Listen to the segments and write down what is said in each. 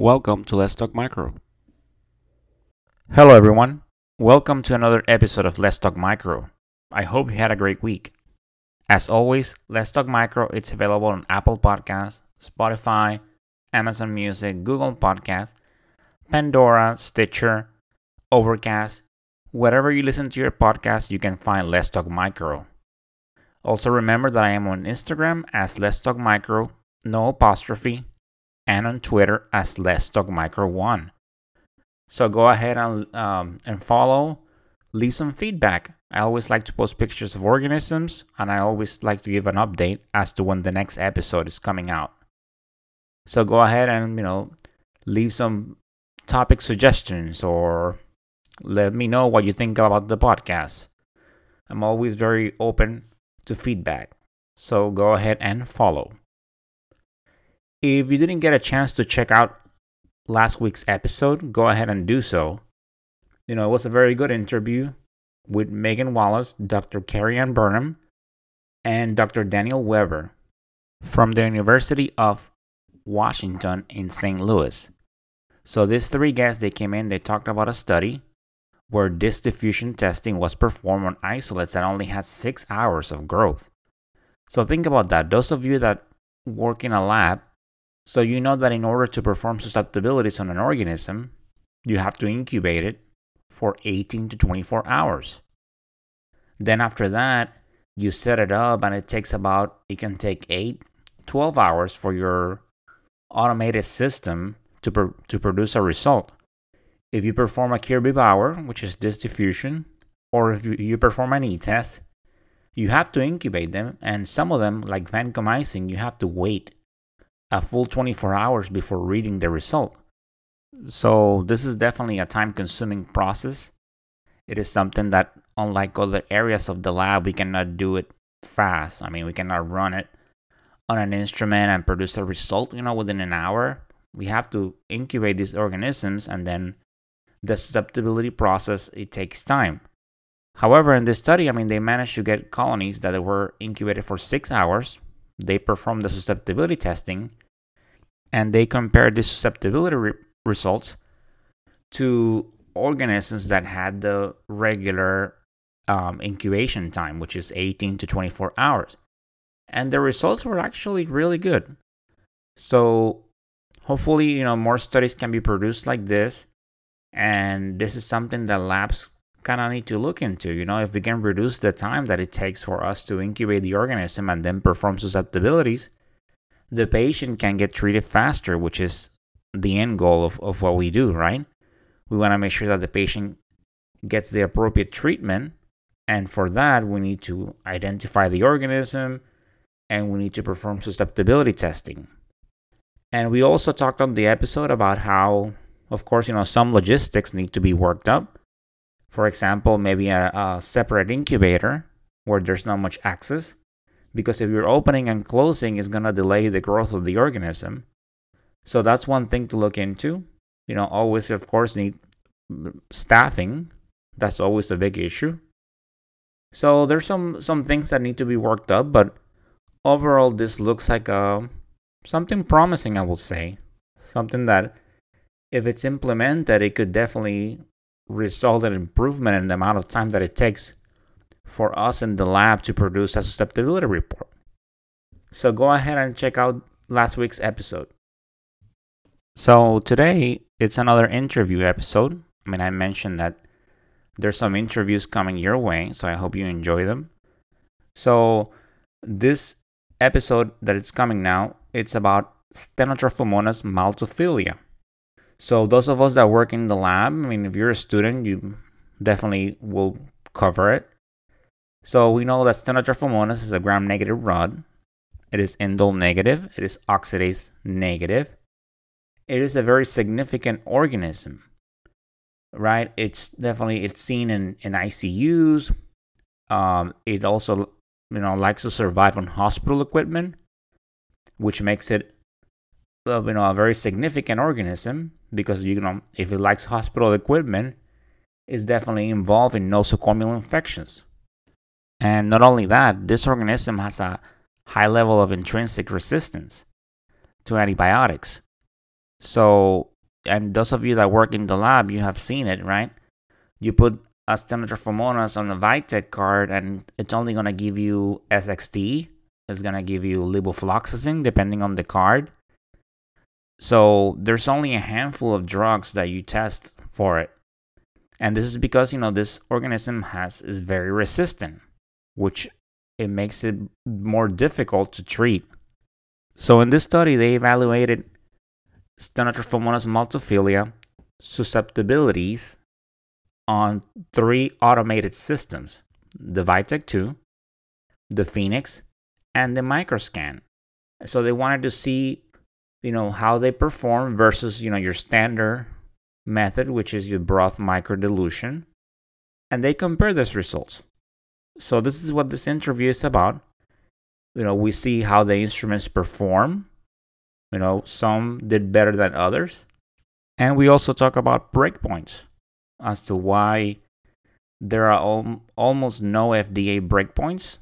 Welcome to Let's Talk Micro. Hello, everyone. Welcome to another episode of Let's Talk Micro. I hope you had a great week. As always, Let's Talk Micro is available on Apple Podcasts, Spotify, Amazon Music, Google Podcasts, Pandora, Stitcher, Overcast. Wherever you listen to your podcast, you can find Let's Talk Micro. Also, remember that I am on Instagram as Let's Talk Micro, no apostrophe, and on Twitter as Let's Talk Micro One. So go ahead and um, and follow. Leave some feedback. I always like to post pictures of organisms, and I always like to give an update as to when the next episode is coming out. So go ahead and you know leave some topic suggestions or let me know what you think about the podcast. I'm always very open to feedback. So go ahead and follow. If you didn't get a chance to check out last week's episode, go ahead and do so. You know, it was a very good interview with Megan Wallace, Dr. Carey-Ann Burnham, and Dr. Daniel Weber from the University of Washington in St. Louis. So these three guests they came in, they talked about a study where disc diffusion testing was performed on isolates that only had six hours of growth. So think about that. Those of you that work in a lab, so you know that in order to perform susceptibilities on an organism, you have to incubate it for 18 to 24 hours. Then after that, you set it up and it takes about it can take 8 12 hours for your automated system to, pro- to produce a result. If you perform a Kirby Bauer, which is disc diffusion, or if you, you perform an e-test, you have to incubate them, and some of them, like vancomycin, you have to wait a full 24 hours before reading the result. So this is definitely a time-consuming process. It is something that, unlike other areas of the lab, we cannot do it fast. I mean, we cannot run it on an instrument and produce a result, you know, within an hour. We have to incubate these organisms and then the susceptibility process it takes time. However, in this study, I mean, they managed to get colonies that were incubated for six hours. They performed the susceptibility testing, and they compared the susceptibility re- results to organisms that had the regular um, incubation time, which is 18 to 24 hours. And the results were actually really good. So, hopefully, you know, more studies can be produced like this and this is something that labs kind of need to look into. You know, if we can reduce the time that it takes for us to incubate the organism and then perform susceptibilities, the patient can get treated faster, which is the end goal of, of what we do, right? We want to make sure that the patient gets the appropriate treatment. And for that, we need to identify the organism and we need to perform susceptibility testing. And we also talked on the episode about how of course, you know, some logistics need to be worked up. For example, maybe a, a separate incubator where there's not much access, because if you're opening and closing, it's going to delay the growth of the organism. So that's one thing to look into. You know, always, of course, need staffing. That's always a big issue. So there's some some things that need to be worked up, but overall, this looks like a uh, something promising. I will say something that if it's implemented, it could definitely result in improvement in the amount of time that it takes for us in the lab to produce a susceptibility report. So go ahead and check out last week's episode. So today it's another interview episode. I mean, I mentioned that there's some interviews coming your way, so I hope you enjoy them. So this episode that it's coming now, it's about Stenotrophomonas maltophilia. So those of us that work in the lab, I mean, if you're a student, you definitely will cover it. So we know that Stenotrophomonas is a gram-negative rod. It is indole negative. It is oxidase negative. It is a very significant organism, right? It's definitely it's seen in in ICUs. Um, it also you know likes to survive on hospital equipment, which makes it you know a very significant organism because you know if it likes hospital equipment, it's definitely involved in nosocomial infections. And not only that, this organism has a high level of intrinsic resistance to antibiotics. So, and those of you that work in the lab, you have seen it, right? You put a Stenotrophomonas on a Vitek card, and it's only going to give you SXT. It's going to give you levofloxacin, depending on the card. So there's only a handful of drugs that you test for it. And this is because, you know, this organism has is very resistant, which it makes it more difficult to treat. So in this study, they evaluated Stenotrophomonas maltophilia susceptibilities on three automated systems the Vitek 2, the Phoenix, and the Microscan. So they wanted to see, you know, how they perform versus, you know, your standard method, which is your broth microdilution. And they compare those results. So this is what this interview is about. You know, we see how the instruments perform. You know, some did better than others. And we also talk about breakpoints as to why there are al- almost no FDA breakpoints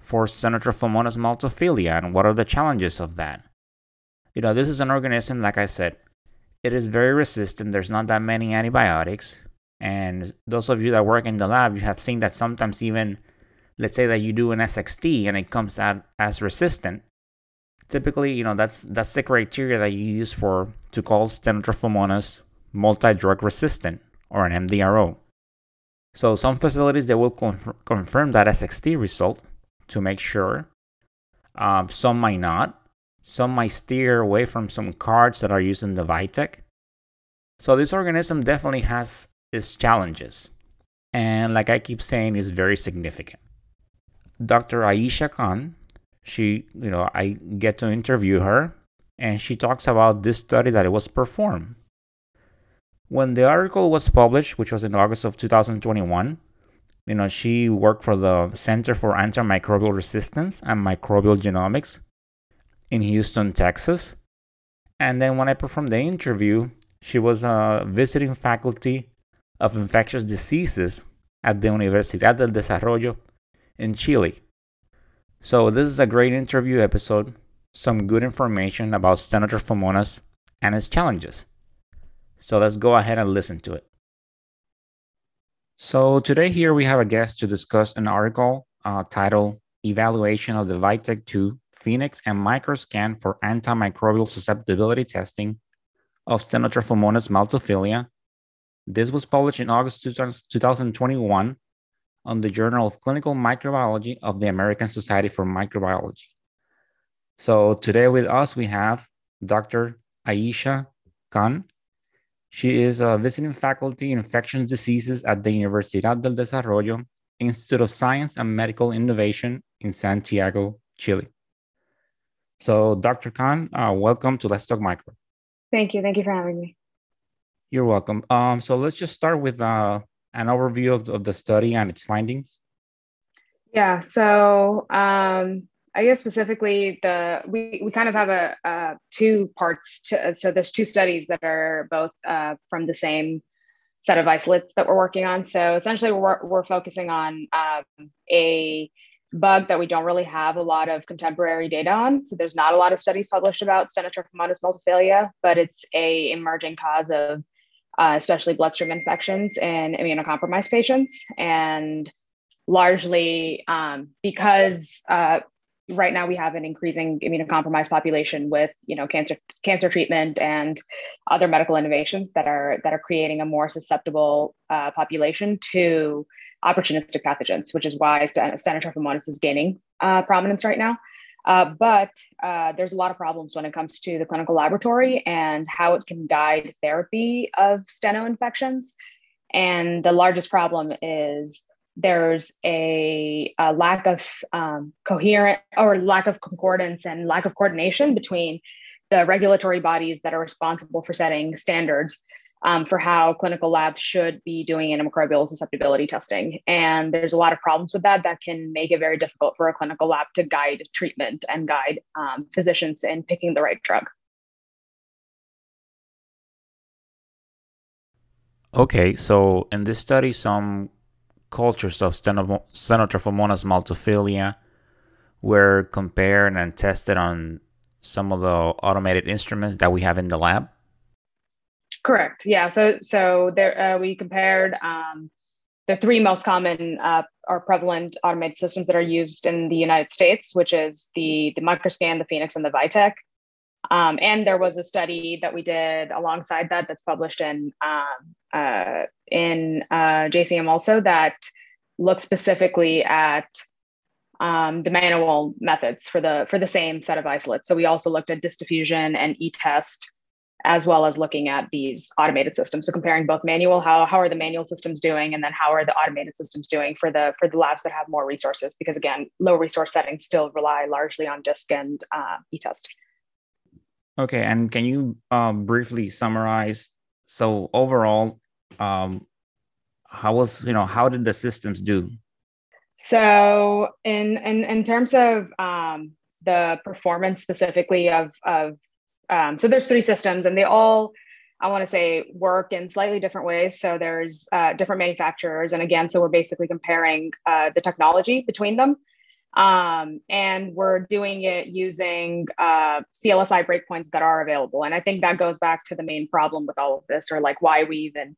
for Stenotrophomonas maltophilia and what are the challenges of that. You know, this is an organism, like I said, it is very resistant. There's not that many antibiotics. And those of you that work in the lab, you have seen that sometimes even, let's say that you do an SXT and it comes out as resistant. Typically, you know, that's that's the criteria that you use for to call Stenotrophomonas multi-drug resistant or an MDRO. So some facilities they will conf- confirm that SXT result to make sure. Um, some might not. Some might steer away from some cards that are using the Vitek. So this organism definitely has its challenges, and like I keep saying, is very significant. Dr. Aisha Khan, she, you know, I get to interview her, and she talks about this study that it was performed when the article was published, which was in August of 2021, you know, she worked for the Center for Antimicrobial Resistance and Microbial Genomics in Houston, Texas. And then when I performed the interview, she was a visiting faculty of infectious diseases at the Universidad del Desarrollo in Chile. So this is a great interview episode, some good information about Stenotrophomonas and its challenges. So let's go ahead and listen to it. So today here we have a guest to discuss an article uh, titled Evaluation of the Vitek 2 Phoenix and Microscan for Antimicrobial Susceptibility Testing of Stenotrophomonas maltophilia. This was published in August 2021 on the Journal of Clinical Microbiology of the American Society for Microbiology. So today with us we have Dr. Aisha Khan. She is a visiting faculty in infectious diseases at the Universidad del Desarrollo Institute of Science and Medical Innovation in Santiago, Chile. So, Dr. Khan, uh, welcome to Let's Talk Micro. Thank you. Thank you for having me. You're welcome. Um, so, let's just start with uh, an overview of, of the study and its findings. Yeah. So, um, I guess specifically the we, we kind of have a, a two parts to so there's two studies that are both uh, from the same set of isolates that we're working on. So essentially we're, we're focusing on um, a bug that we don't really have a lot of contemporary data on. So there's not a lot of studies published about Stenotrophomonas maltophilia, but it's a emerging cause of uh, especially bloodstream infections in immunocompromised patients. And largely um, because uh, right now we have an increasing immunocompromised population with you know cancer cancer treatment and other medical innovations that are that are creating a more susceptible uh, population to opportunistic pathogens, which is why Stenotrophomonas is gaining uh, prominence right now. Uh, but uh, there's a lot of problems when it comes to the clinical laboratory and how it can guide therapy of steno infections. And the largest problem is there's a, a lack of um, coherent or lack of concordance and lack of coordination between the regulatory bodies that are responsible for setting standards um, for how clinical labs should be doing antimicrobial susceptibility testing. And there's a lot of problems with that that can make it very difficult for a clinical lab to guide treatment and guide um, physicians in picking the right drug. Okay, so in this study, some cultures of Stenotrophomonas maltophilia were compared and tested on some of the automated instruments that we have in the lab? Correct. Yeah. So so there uh, we compared um, the three most common uh, or prevalent automated systems that are used in the United States, which is the the Microscan, the Phoenix, and the Vitek. Um, and there was a study that we did alongside that that's published in um, uh, in uh, JCM also that looks specifically at um, the manual methods for the for the same set of isolates. So we also looked at disk diffusion and e-test, as well as looking at these automated systems. So comparing both manual, how how are the manual systems doing, and then how are the automated systems doing for the for the labs that have more resources? Because again, low resource settings still rely largely on disk and uh, e-test. Okay, and can you um, briefly summarize? So overall, um, how was you know how did the systems do? So in in in terms of um, the performance specifically of of um, so there's three systems and they all I want to say work in slightly different ways. So there's uh, different manufacturers, and again, so we're basically comparing uh, the technology between them. Um, and we're doing it using uh, CLSI breakpoints that are available. And I think that goes back to the main problem with all of this, or like why we even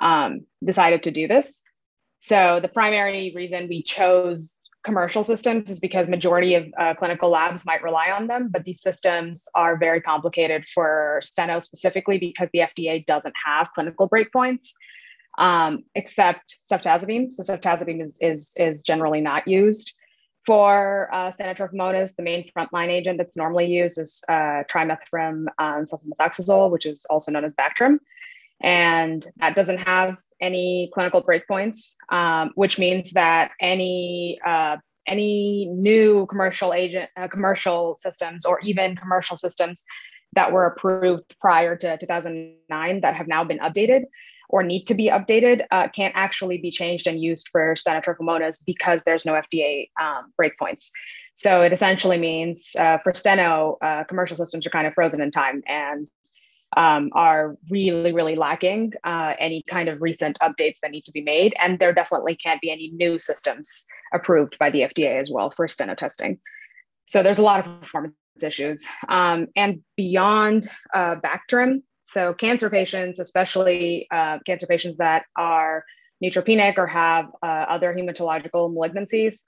um, decided to do this. So the primary reason we chose commercial systems is because majority of uh, clinical labs might rely on them, but these systems are very complicated for steno specifically because the FDA doesn't have clinical breakpoints um, except ceftazidime. So ceftazidime is, is, is generally not used. For uh, stenotrophomonas, the main frontline agent that's normally used is uh, trimethoprim um, sulfamethoxazole, which is also known as Bactrim. And that doesn't have any clinical breakpoints, um, which means that any uh, any new commercial agent, uh, commercial systems, or even commercial systems that were approved prior to 2009 that have now been updated or need to be updated uh, can't actually be changed and used for stenotrophomonas because there's no FDA um, breakpoints. So it essentially means uh, for steno, uh, commercial systems are kind of frozen in time and um, are really, really lacking uh, any kind of recent updates that need to be made. And there definitely can't be any new systems approved by the FDA as well for steno testing. So there's a lot of performance issues. Um, and beyond uh, Bactrim, so cancer patients, especially uh, cancer patients that are neutropenic or have uh, other hematological malignancies,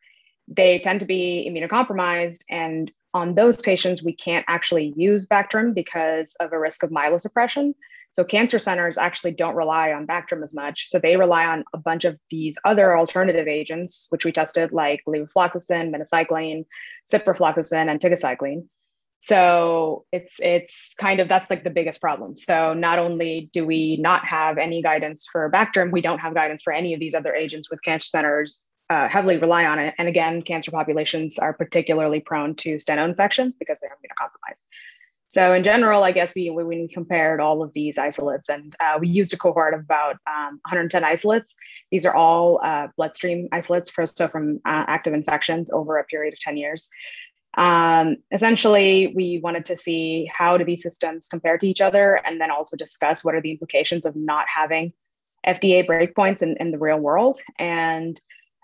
they tend to be immunocompromised and on those patients, we can't actually use Bactrim because of a risk of myelosuppression. So cancer centers actually don't rely on Bactrim as much. So they rely on a bunch of these other alternative agents, which we tested like levofloxacin, minocycline, ciprofloxacin, and tigecycline. So it's it's kind of that's like the biggest problem. So not only do we not have any guidance for Bactrim, we don't have guidance for any of these other agents with cancer centers uh, heavily rely on it. And again, cancer populations are particularly prone to steno infections because they're immunocompromised. So in general, I guess we, we compared all of these isolates and uh, we used a cohort of about um, 110 isolates. These are all uh, bloodstream isolates so from uh, active infections over a period of 10 years. Um, essentially, we wanted to see how do these systems compare to each other and then also discuss what are the implications of not having FDA breakpoints in, in the real world. And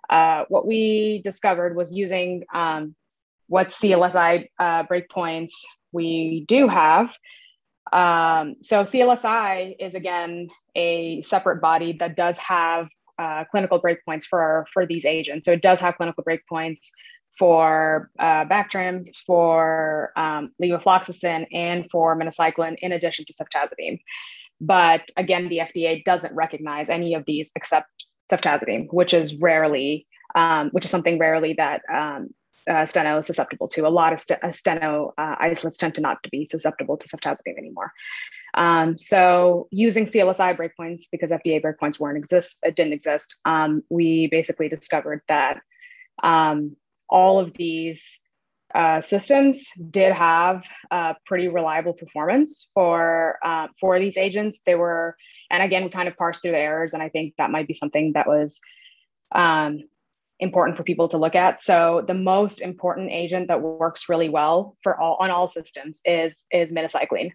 uh, what we discovered was using um, what CLSI uh, breakpoints we do have. Um, so CLSI is again a separate body that does have uh, clinical breakpoints for for these agents. So it does have clinical breakpoints for uh, Bactrim, for um, levofloxacin, and for minocycline, in addition to ceftazidime. But again, the FDA doesn't recognize any of these except ceftazidime, which is rarely, um, which is something rarely that um, uh, steno is susceptible to. A lot of st- uh, steno uh, isolates tend to not to be susceptible to ceftazidime anymore. Um, so using CLSI breakpoints because FDA breakpoints weren't exist, it didn't exist. Um, we basically discovered that um, all of these uh, systems did have uh, pretty reliable performance for uh, for these agents. They were, and again, we kind of parsed through the errors, and I think that might be something that was um, important for people to look at. So the most important agent that works really well for all on all systems is is minocycline,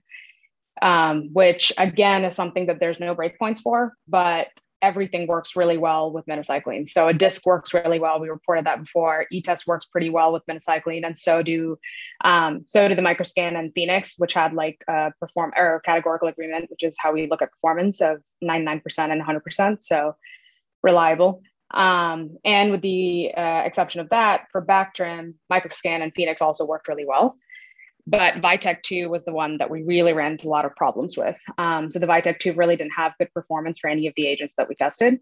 um, which again is something that there's no breakpoints for, but everything works really well with minocycline. So a disc works really well. We reported that before. E-test works pretty well with minocycline, and so do um, so do the microscan and Phoenix, which had like a perform or categorical agreement, which is how we look at performance of 99% and 100%. So reliable. Um, and with the uh, exception of that, for Bactrim, microscan and Phoenix also worked really well but Vitek 2 was the one that we really ran into a lot of problems with. Um, so the Vitek 2 really didn't have good performance for any of the agents that we tested.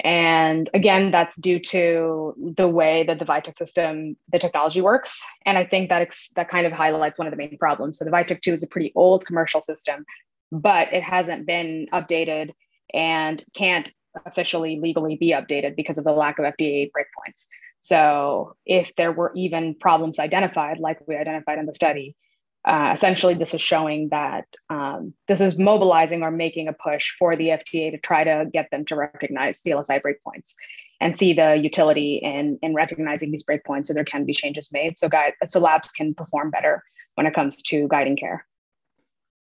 And again, that's due to the way that the Vitek system, the technology works. And I think that ex- that kind of highlights one of the main problems. So the Vitek 2 is a pretty old commercial system, but it hasn't been updated and can't officially legally be updated because of the lack of FDA breakpoints. So if there were even problems identified, like we identified in the study, uh, essentially this is showing that um, this is mobilizing or making a push for the FDA to try to get them to recognize CLSI breakpoints and see the utility in, in recognizing these breakpoints so there can be changes made so, guide, so labs can perform better when it comes to guiding care.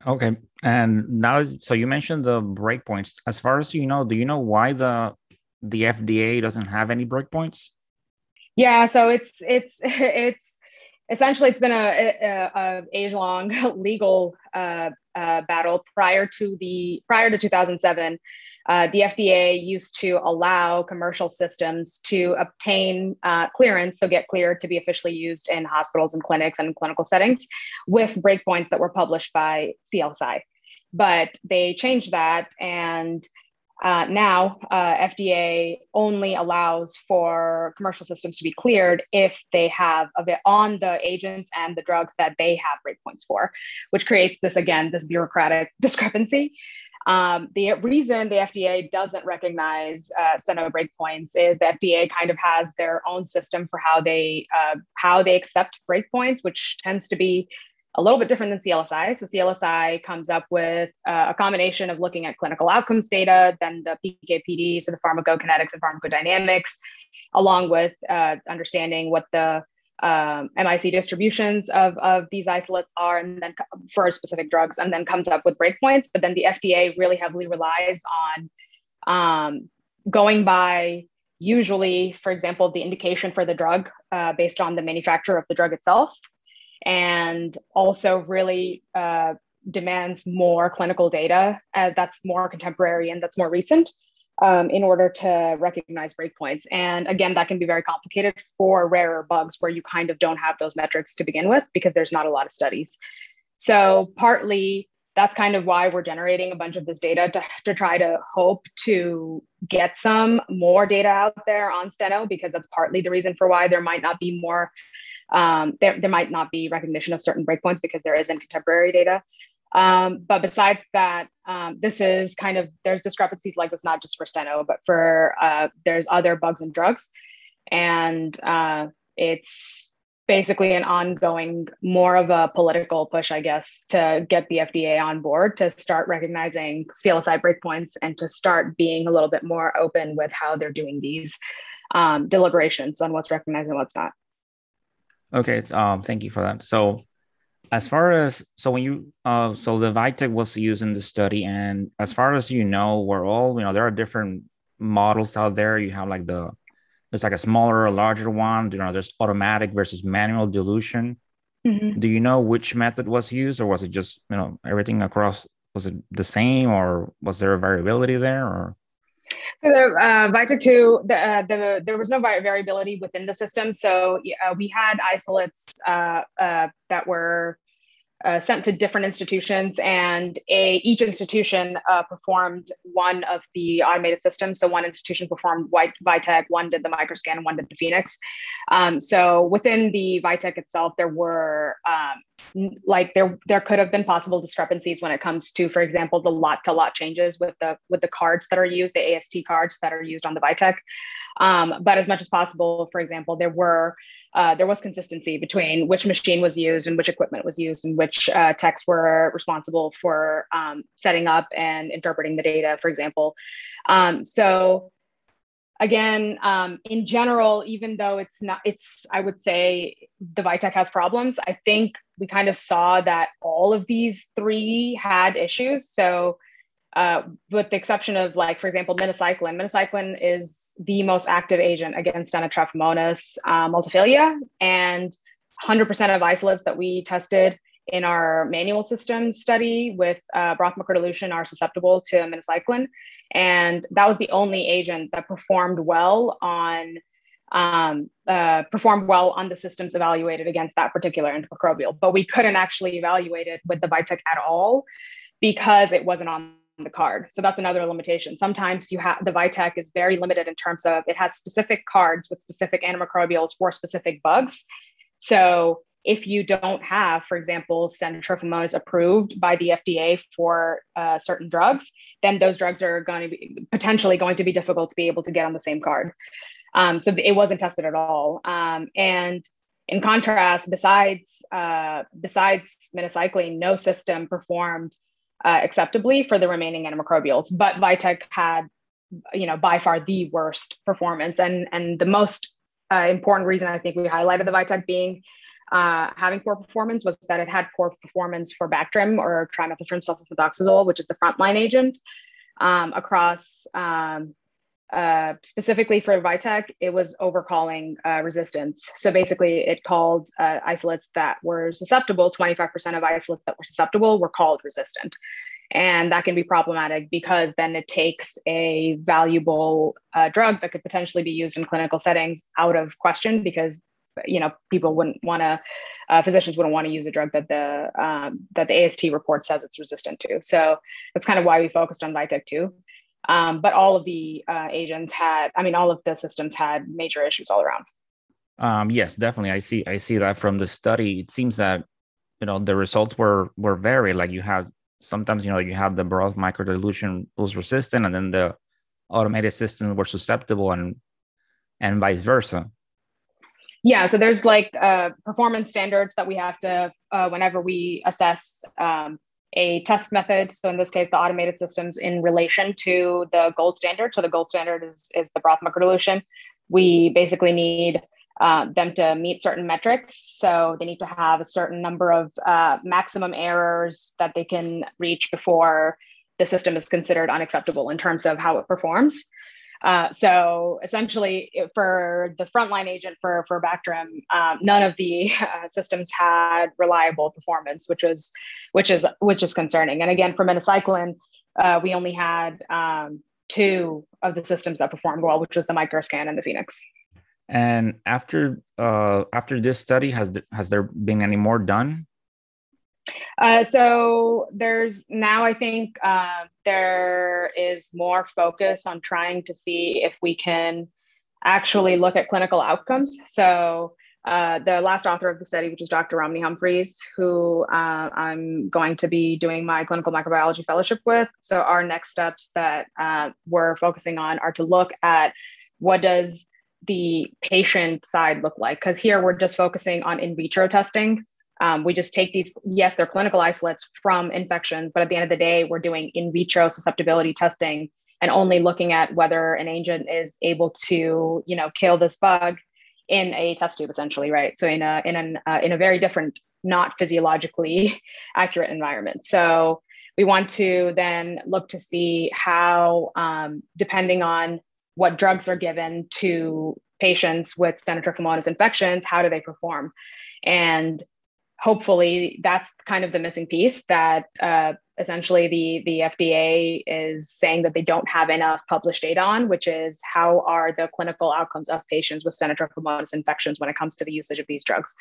Okay. And now, so you mentioned the breakpoints. As far as you know, do you know why the the FDA doesn't have any breakpoints? Yeah, so it's it's it's essentially it's been a, a, a age long legal uh, uh, battle prior to the prior to 2007. Uh, the FDA used to allow commercial systems to obtain uh, clearance, so get cleared to be officially used in hospitals and clinics and clinical settings with breakpoints that were published by CLSI. But they changed that and uh, now, uh, FDA only allows for commercial systems to be cleared if they have on the agents and the drugs that they have breakpoints for, which creates this again this bureaucratic discrepancy. Um, the reason the FDA doesn't recognize uh, steno breakpoints is the FDA kind of has their own system for how they uh, how they accept breakpoints, which tends to be a little bit different than CLSI. So CLSI comes up with uh, a combination of looking at clinical outcomes data, then the PKPD, so the pharmacokinetics and pharmacodynamics, along with uh, understanding what the um, MIC distributions of, of these isolates are, and then for specific drugs, and then comes up with breakpoints. But then the FDA really heavily relies on um, going by usually, for example, the indication for the drug uh, based on the manufacturer of the drug itself and also really uh, demands more clinical data uh, that's more contemporary and that's more recent um, in order to recognize breakpoints. And again, that can be very complicated for rarer bugs where you kind of don't have those metrics to begin with because there's not a lot of studies. So partly that's kind of why we're generating a bunch of this data to, to try to hope to get some more data out there on steno because that's partly the reason for why there might not be more um, there, there might not be recognition of certain breakpoints because there isn't contemporary data. Um, but besides that, um, this is kind of there's discrepancies like this not just for steno, but for uh, there's other bugs and drugs, and uh, it's basically an ongoing, more of a political push, I guess, to get the FDA on board to start recognizing CLSI breakpoints and to start being a little bit more open with how they're doing these um, deliberations on what's recognized and what's not. Okay, um, thank you for that. So, as far as so when you uh, so the Vitek was used in the study, and as far as you know, we're all you know there are different models out there. You have like the there's like a smaller, a larger one. You know, there's automatic versus manual dilution. Mm-hmm. Do you know which method was used, or was it just you know everything across? Was it the same, or was there a variability there, or? So the uh, 2, the, uh, the, there was no variability within the system. So uh, we had isolates uh, uh, that were uh, sent to different institutions, and a, each institution uh, performed one of the automated systems. So one institution performed White, one did the microscan, and one did the Phoenix. Um, so within the Vitek itself, there were um, like there there could have been possible discrepancies when it comes to, for example, the lot to lot changes with the with the cards that are used, the AST cards that are used on the Vitek. Um, but as much as possible, for example, there were uh, there was consistency between which machine was used and which equipment was used and which uh, techs were responsible for um, setting up and interpreting the data, for example. Um, so again, um, in general, even though it's not, it's, I would say the Vitek has problems, I think we kind of saw that all of these three had issues. So uh, with the exception of like, for example, minocycline. Minocycline is the most active agent against Stenotrophomonas uh, maltophilia, and 100% of isolates that we tested in our manual system study with uh, broth microdilution are susceptible to minocycline. And that was the only agent that performed well on um, uh, performed well on the systems evaluated against that particular antimicrobial. But we couldn't actually evaluate it with the Vitek at all because it wasn't on the card. So that's another limitation. Sometimes you have the Vitek is very limited in terms of it has specific cards with specific antimicrobials for specific bugs. So if you don't have, for example, Stenotrophomonas approved by the FDA for uh, certain drugs, then those drugs are going to be potentially going to be difficult to be able to get on the same card. Um, so it wasn't tested at all. Um, and in contrast, besides uh, besides minocycline, no system performed uh, acceptably for the remaining antimicrobials. But Vitek had, you know, by far the worst performance, and and the most uh, important reason I think we highlighted the Vitek being uh, having poor performance was that it had poor performance for Bactrim or trimethoprim sulfamethoxazole, which is the frontline agent, um, across um, uh, specifically for Vitek, it was overcalling uh, resistance. So basically, it called uh, isolates that were susceptible, 25% of isolates that were susceptible were called resistant. And that can be problematic because then it takes a valuable uh, drug that could potentially be used in clinical settings out of question because you know people wouldn't want to uh, physicians wouldn't want to use a drug that the um, that the AST report says it's resistant to. So that's kind of why we focused on Vitek too. Um, but all of the uh, agents had, I mean, all of the systems had major issues all around. Um, yes, definitely. I see. I see that from the study. It seems that you know the results were were varied. Like you have sometimes you know you have the broth microdilution was resistant, and then the automated systems were susceptible, and and vice versa. Yeah, so there's like uh, performance standards that we have to uh, whenever we assess um, a test method. So in this case, the automated systems in relation to the gold standard. So the gold standard is, is the broth microdilution. We basically need uh, them to meet certain metrics. So they need to have a certain number of uh, maximum errors that they can reach before the system is considered unacceptable in terms of how it performs. Uh, so essentially, for the frontline agent for for Bactrim, um, none of the uh, systems had reliable performance, which was which is which is concerning. And again, for minocycline, uh, we only had um, two of the systems that performed well, which was the Microscan and the Phoenix. And after uh, after this study, has th- has there been any more done? Uh, so there's now, I think uh, there is more focus on trying to see if we can actually look at clinical outcomes. So uh, the last author of the study, which is Dr. Romney Humphries, who uh, I'm going to be doing my clinical microbiology fellowship with. So our next steps that uh, we're focusing on are to look at what does the patient side look like? Because here we're just focusing on in vitro testing. Um, we just take these, yes, they're clinical isolates from infections, but at the end of the day, we're doing in vitro susceptibility testing and only looking at whether an agent is able to, you know, kill this bug in a test tube, essentially, right? So in a in an uh, in a very different, not physiologically accurate environment. So we want to then look to see how, um, depending on what drugs are given to patients with Stenotrophomonas infections, how do they perform? And hopefully that's kind of the missing piece that uh, essentially the the FDA is saying that they don't have enough published data on, which is how are the clinical outcomes of patients with Stenotrophomonas infections when it comes to the usage of these drugs,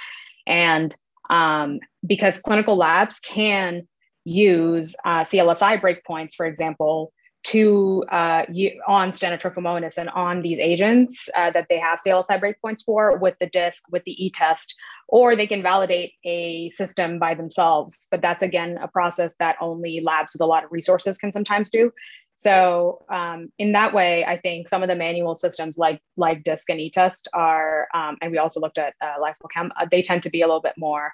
and um, because clinical labs can use uh, CLSI breakpoints, for example, to uh, on Stenotrophomonas and on these agents uh, that they have CLSI breakpoints for with the DISC, with the e-test, or they can validate a system by themselves. But that's again a process that only labs with a lot of resources can sometimes do. So um, in that way, I think some of the manual systems like like DISC and e-test are, um, and we also looked at uh, Liofilchem, uh, they tend to be a little bit more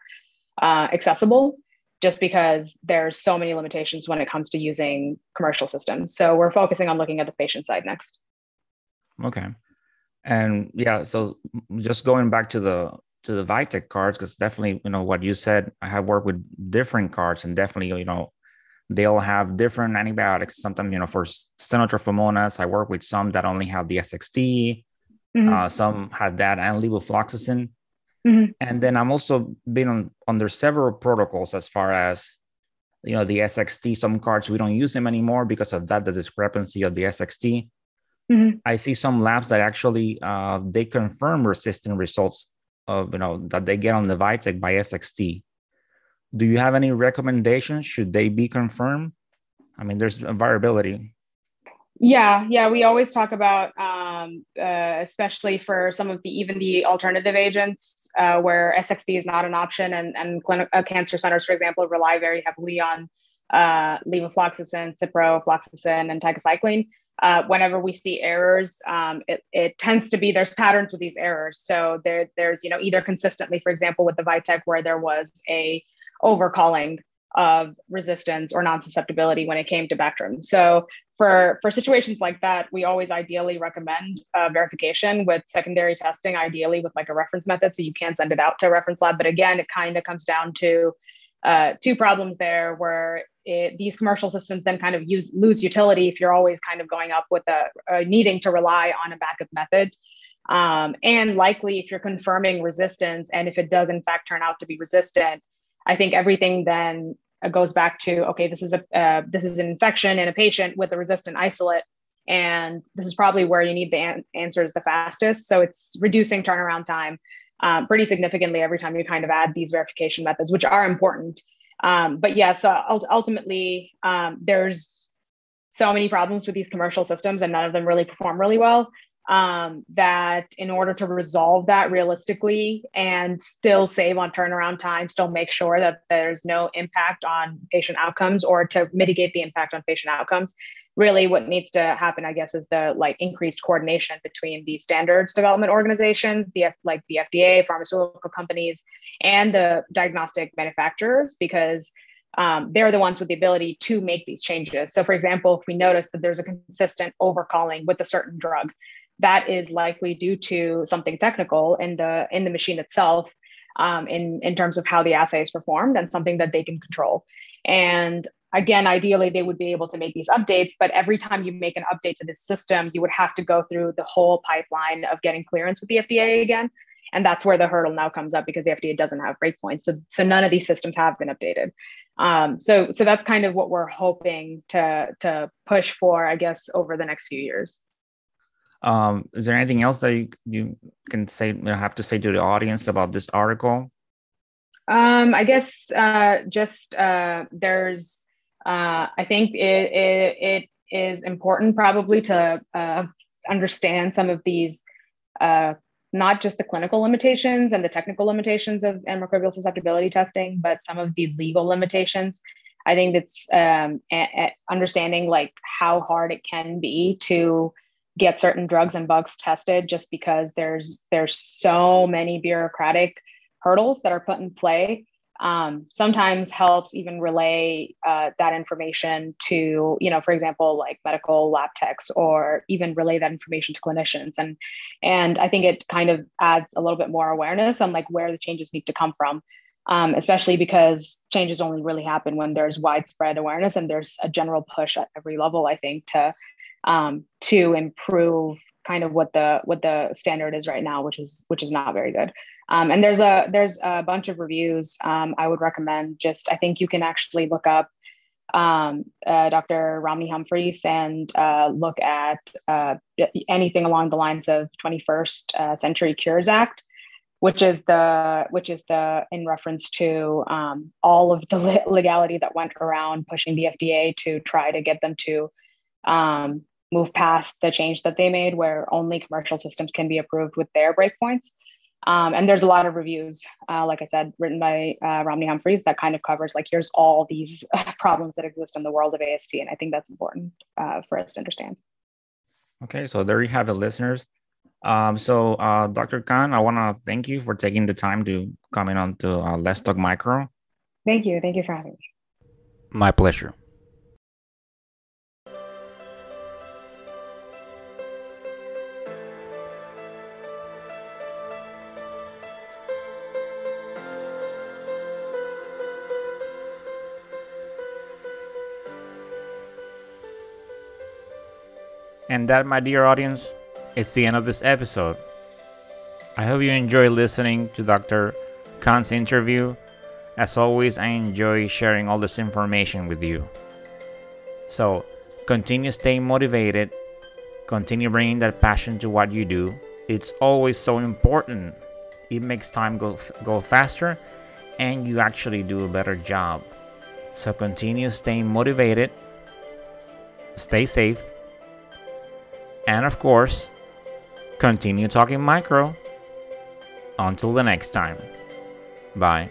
uh, accessible just because there's so many limitations when it comes to using commercial systems. So we're focusing on looking at the patient side next. Okay. And yeah, so just going back to the to the Vitek cards, because definitely, you know, what you said, I have worked with different cards and definitely, you know, they all have different antibiotics. Sometimes, you know, for stenotrophomonas, I work with some that only have the SXT. Mm-hmm. Uh, some had that and levofloxacin. Mm-hmm. And then I'm also been on, under several protocols as far as you know the SXT. Some cards we don't use them anymore because of that the discrepancy of the SXT. Mm-hmm. I see some labs that actually uh, they confirm resistant results of you know that they get on the Vitek by SXT. Do you have any recommendations? Should they be confirmed? I mean, there's variability. Yeah, yeah, we always talk about, um, uh, especially for some of the even the alternative agents uh, where SXT is not an option, and and clinical uh, cancer centers, for example, rely very heavily on uh, levofloxacin, ciprofloxacin, and tigecycline. Uh, whenever we see errors, um, it, it tends to be there's patterns with these errors. So there, there's you know either consistently, for example, with the Vitek, where there was a overcalling of resistance or non-susceptibility when it came to Bactrim. So for, for situations like that, we always ideally recommend uh, verification with secondary testing, ideally with like a reference method. So you can send it out to a reference lab. But again, it kind of comes down to uh, two problems there where it, these commercial systems then kind of use lose utility if you're always kind of going up with a, a needing to rely on a backup method. Um, and likely if you're confirming resistance and if it does in fact turn out to be resistant, I think everything then uh, goes back to okay, this is a uh, this is an infection in a patient with a resistant isolate, and this is probably where you need the an- answers the fastest. So it's reducing turnaround time um, pretty significantly every time you kind of add these verification methods, which are important. Um, but yeah, so ultimately, um, there's so many problems with these commercial systems, and none of them really perform really well um, that in order to resolve that realistically and still save on turnaround time, still make sure that there's no impact on patient outcomes or to mitigate the impact on patient outcomes. Really, what needs to happen, I guess, is the like increased coordination between the standards development organizations, the like the FDA, pharmaceutical companies, and the diagnostic manufacturers, because um, they're the ones with the ability to make these changes. So, for example, if we notice that there's a consistent overcalling with a certain drug, that is likely due to something technical in the in the machine itself um, in in terms of how the assay is performed and something that they can control. And again ideally they would be able to make these updates but every time you make an update to this system you would have to go through the whole pipeline of getting clearance with the fda again. And that's where the hurdle now comes up because the fda doesn't have breakpoints. So, so none of these systems have been updated. Um, so so that's kind of what we're hoping to to push for i guess over the next few years um, is there anything else that you, you can say, you have to say to the audience about this article? Um, I guess uh, just uh, there's, uh, I think it, it, it is important probably to uh, understand some of these, uh, not just the clinical limitations and the technical limitations of antimicrobial susceptibility testing, but some of the legal limitations. I think it's um, a- a understanding like how hard it can be to get certain drugs and bugs tested just because there's there's so many bureaucratic hurdles that are put in play. Um, sometimes helps even relay uh, that information to you know for example like medical lab techs or even relay that information to clinicians. And and i think it kind of adds a little bit more awareness on like where the changes need to come from um, especially because changes only really happen when there's widespread awareness and there's a general push at every level i think to um, to improve kind of what the what the standard is right now, which is which is not very good. Um, and there's a there's a bunch of reviews um, I would recommend. Just I think you can actually look up um, uh, Dr. Romney Humphries and uh, look at uh, anything along the lines of 21st uh, Century Cures Act, which is the which is the in reference to um, all of the legality that went around pushing the FDA to try to get them to um, move past the change that they made where only commercial systems can be approved with their breakpoints. Um, and there's a lot of reviews, uh, like I said, written by uh, Romney Humphries that kind of covers like, here's all these problems that exist in the world of AST. And I think that's important uh, for us to understand. Okay, so there you have it, listeners. Um, so, uh, Dr. Khan, I want to thank you for taking the time to come in on to uh, Let's Talk Micro. Thank you. Thank you for having me. My pleasure. And that, my dear audience, it's the end of this episode. I hope you enjoy listening to Dr. Khan's interview. As always, I enjoy sharing all this information with you. So, continue staying motivated, continue bringing that passion to what you do. It's always so important. It makes time go, go faster and you actually do a better job. So, continue staying motivated, stay safe, and of course, continue talking micro. Until the next time. Bye.